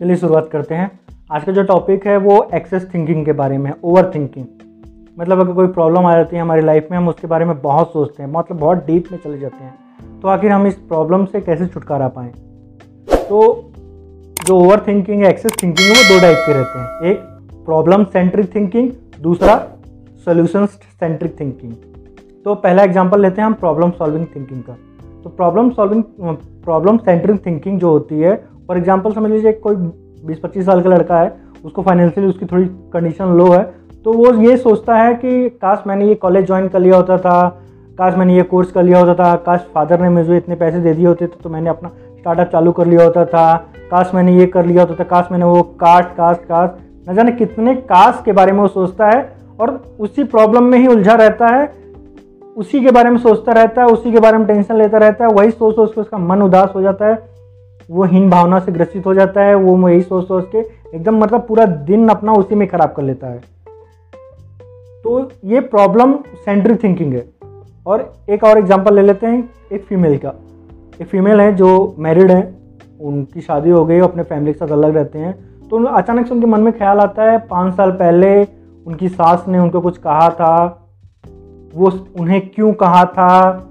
चलिए शुरुआत करते हैं। आज का जो टॉपिक है वो एक्सेस थिंकिंग के बारे में ओवर थिंकिंग मतलब अगर कोई प्रॉब्लम आ जाती है हमारी लाइफ में, हम उसके बारे में बहुत सोचते हैं मतलब बहुत डीप में चले जाते हैं तो आखिर हम इस प्रॉब्लम से कैसे छुटकारा पाएँ? तो जो ओवर थिंकिंग है एक्सेस थिंकिंग है, वो दो टाइप के रहते हैं। एक प्रॉब्लम सेंट्रिक थिंकिंग दूसरा सोल्यूशन सेंट्रिक थिंकिंग तो पहला एग्ज़ाम्पल लेते हैं हम प्रॉब्लम सॉल्विंग थिंकिंग का। तो problem solving problem centric thinking जो होती है फॉर एग्ज़ाम्पल समझ लीजिए कोई बीस पच्चीस साल का लड़का है उसको फाइनेंशियली उसकी थोड़ी कंडीशन लो है तो वो ये सोचता है कि काश मैंने ये कॉलेज ज्वाइन कर लिया होता था काश मैंने ये कोर्स कर लिया होता था काश फादर ने मुझे इतने पैसे दे दिए होते तो, तो मैंने अपना स्टार्टअप चालू कर लिया होता था काश मैंने ये कर लिया होता था काश मैंने वो काश काश काश न जाने कितने काश के बारे में वो सोचता है और उसी प्रॉब्लम में ही उलझा रहता है उसी के बारे में सोचता रहता है उसी के बारे में टेंशन लेता रहता है वही सोच सोच के उसका मन उदास हो जाता है वो हीन भावना से ग्रसित हो जाता है, वो यही सोच सोच के एकदम मतलब पूरा दिन अपना उसी में खराब कर लेता है। तो ये प्रॉब्लम सेंट्रिक थिंकिंग है। और एक और एग्जांपल ले लेते हैं, एक फीमेल का। एक फीमेल है जो मैरिड है, उनकी शादी हो गई अपने फैमिली के साथ अलग रहते हैं। तो अचानक से उनके मन में ख्याल आता है, पाँच साल पहले उनकी सास ने उनको कुछ कहा था, वो उन्हें क्यों कहा था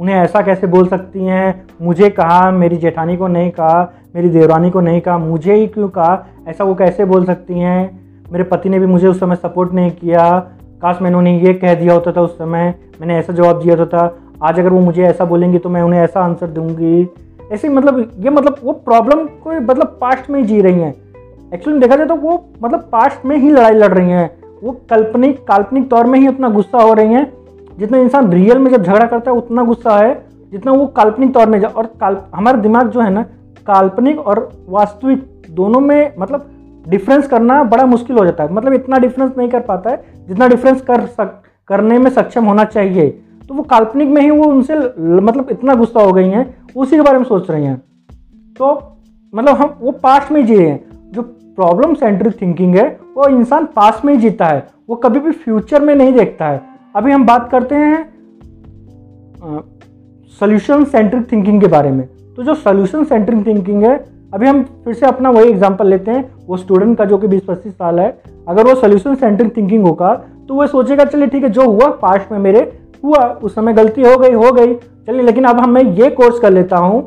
उन्हें ऐसा कैसे बोल सकती हैं? मुझे कहा, मेरी जेठानी को नहीं कहा, मेरी देवरानी को नहीं कहा, मुझे ही क्यों कहा? ऐसा वो कैसे बोल सकती हैं? मेरे पति ने भी मुझे उस समय सपोर्ट नहीं किया। काश मैंने उन्हें ये कह दिया होता था उस समय। मैंने ऐसा जवाब दिया होता था। आज अगर वो मुझे ऐसा बोलेंगी तो मैं उन्हें ऐसा आंसर दूँगी। ऐसे मतलब ये मतलब वो प्रॉब्लम को मतलब पास्ट में ही जी रही हैं। एक्चुअली देखा जाए तो वो मतलब पास्ट में ही लड़ाई लड़ रही हैं। वो काल्पनिक काल्पनिक तौर में ही अपना गुस्सा हो रही हैं। जितना इंसान रियल में जब झगड़ा करता है, उतना गुस्सा है जितना वो काल्पनिक तौर में और काल, हमारा दिमाग जो है ना, काल्पनिक और वास्तविक दोनों में मतलब डिफरेंस करना बड़ा मुश्किल हो जाता है। मतलब इतना डिफरेंस नहीं कर पाता है, जितना डिफरेंस कर सक, करने में सक्षम होना चाहिए। तो वो काल्पनिक में ही वो उनसे मतलब इतना गुस्सा हो गई हैं, उसी के बारे में सोच रही हैं। तो मतलब हम, वो पास्ट में जी रहे हैं, जो प्रॉब्लम सेंट्रिक थिंकिंग है, वो इंसान पास्ट में ही जीता है। वो कभी भी फ्यूचर में नहीं देखता है। अभी हम बात करते हैं सोल्यूशन सेंट्रिक थिंकिंग के बारे में। तो जो सोल्यूशन सेंट्रिक थिंकिंग है, अभी हम फिर से अपना वही एग्ज़ाम्पल लेते हैं। वो स्टूडेंट का जो कि बीस पच्चीस साल है, अगर वो सोल्यूशन सेंट्रिक थिंकिंग होगा तो वो सोचेगा, चलिए ठीक है, जो हुआ पास्ट में मेरे, हुआ, उस समय गलती हो गई हो गई। चलिए, लेकिन अब हम, मैं ये कोर्स कर लेता हूँ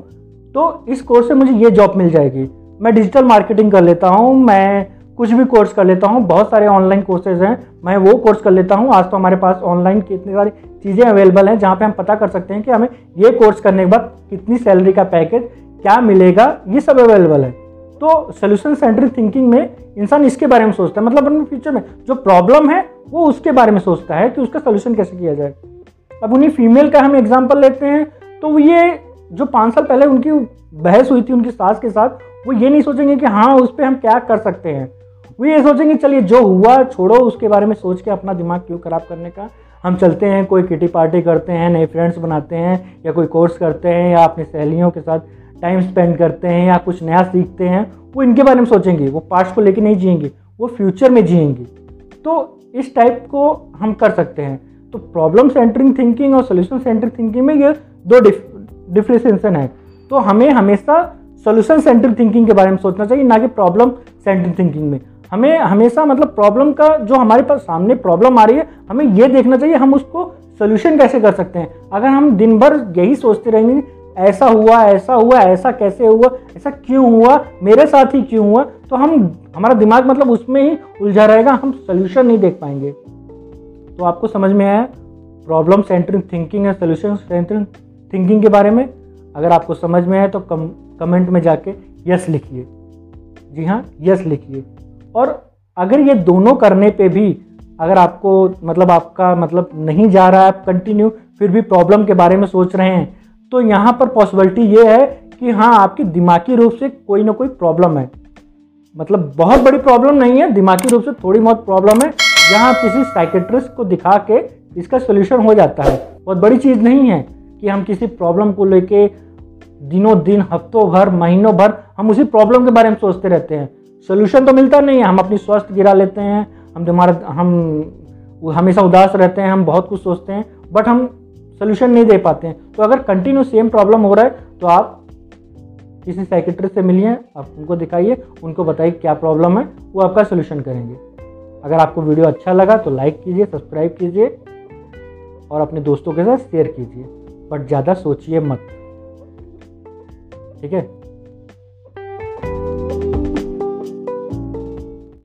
तो इस कोर्स से मुझे ये जॉब मिल जाएगी। मैं डिजिटल मार्केटिंग कर लेता हूँ, मैं कुछ भी कोर्स कर लेता हूँ, बहुत सारे ऑनलाइन कोर्सेज हैं, मैं वो कोर्स कर लेता हूँ। आज तो हमारे पास ऑनलाइन कितनी सारी चीज़ें अवेलेबल हैं, जहाँ पे हम पता कर सकते हैं कि हमें ये कोर्स करने के बाद कितनी सैलरी का पैकेज क्या मिलेगा, ये सब अवेलेबल है। तो सोल्यूशन सेंट्रिक थिंकिंग में इंसान इसके बारे में सोचता है मतलब अपने फ्यूचर में जो प्रॉब्लम है, वो उसके बारे में सोचता है कि उसका सोल्यूशन कैसे किया जाए। अब उन्हीं फीमेल का हम एग्ज़ाम्पल लेते हैं तो ये जो पाँच साल पहले उनकी बहस हुई थी उनकी सास के साथ, वो ये नहीं सोचेंगे कि हाँ उस पर हम क्या कर सकते हैं। वो ये सोचेंगे, चलिए, जो हुआ, छोड़ो, उसके बारे में सोच के अपना दिमाग क्यों ख़राब करने का? हम चलते हैं, कोई किटी पार्टी करते हैं, नए फ्रेंड्स बनाते हैं, या कोई कोर्स करते हैं, या अपनी सहेलियों के साथ टाइम स्पेंड करते हैं, या कुछ नया सीखते हैं, वो इनके बारे में सोचेंगे, वो पास्ट को लेके नहीं जिएँगे, वो फ्यूचर में जिएँगे। तो इस टाइप को हम कर सकते हैं। तो प्रॉब्लम सेंटरिंग थिंकिंग और सोल्यूशन सेंटरिंग थिंकिंग में ये दो डिफ्रेंसिएशन है। तो हमें हमेशा सोल्यूशन सेंटरिंग थिंकिंग के बारे में सोचना चाहिए, ना कि प्रॉब्लम सेंटरिंग थिंकिंग में। हमें हमेशा मतलब प्रॉब्लम का जो हमारे पास सामने प्रॉब्लम आ रही है, हमें ये देखना चाहिए हम उसको सोल्यूशन कैसे कर सकते हैं। अगर हम दिन भर यही सोचते रहेंगे, ऐसा हुआ ऐसा हुआ, ऐसा कैसे हुआ, ऐसा क्यों हुआ, मेरे साथ ही क्यों हुआ तो हम, हमारा दिमाग मतलब उसमें ही उलझा रहेगा, हम सोल्यूशन नहीं देख पाएँगे। तो आपको समझ में आया? प्रॉब्लम सेंटरिंग थिंकिंग है सोल्यूशन सेंटरिंग थिंकिंग के बारे में? अगर आपको समझ में आए तो कम कमेंट में जाके यस लिखिए। जी हाँ यस लिखिए। और अगर ये दोनों करने पे भी अगर आपको मतलब आपका मतलब नहीं जा रहा है, आप कंटिन्यू फिर भी प्रॉब्लम के बारे में सोच रहे हैं तो यहाँ पर पॉसिबिलिटी ये है कि हाँ आपकी दिमागी रूप से कोई ना कोई प्रॉब्लम है। मतलब बहुत बड़ी प्रॉब्लम नहीं है, दिमागी रूप से थोड़ी बहुत प्रॉब्लम है। जहाँ किसी साइकेट्रिस्ट को दिखा के इसका सोल्यूशन हो जाता है। बहुत बड़ी चीज़ नहीं है कि हम किसी प्रॉब्लम को लेके दिनों दिन, हफ्तों भर, महीनों भर हम उसी प्रॉब्लम के बारे में सोचते रहते हैं। सोल्यूशन तो मिलता नहीं है। हम अपनी स्वास्थ्य गिरा लेते हैं, हम तुम्हारा, हम हमेशा उदास रहते हैं, हम बहुत कुछ सोचते हैं बट हम सोल्यूशन नहीं दे पाते हैं। तो अगर कंटिन्यू सेम प्रॉब्लम हो रहा है तो आप किसी साइकेट्रिस्ट से मिलिए, आप उनको दिखाइए, उनको बताइए क्या प्रॉब्लम है, वो आपका सोल्यूशन करेंगे। अगर आपको वीडियो अच्छा लगा तो लाइक कीजिए सब्सक्राइब कीजिए, और अपने दोस्तों के साथ शेयर कीजिए बट ज़्यादा सोचिए मत। ठीक है?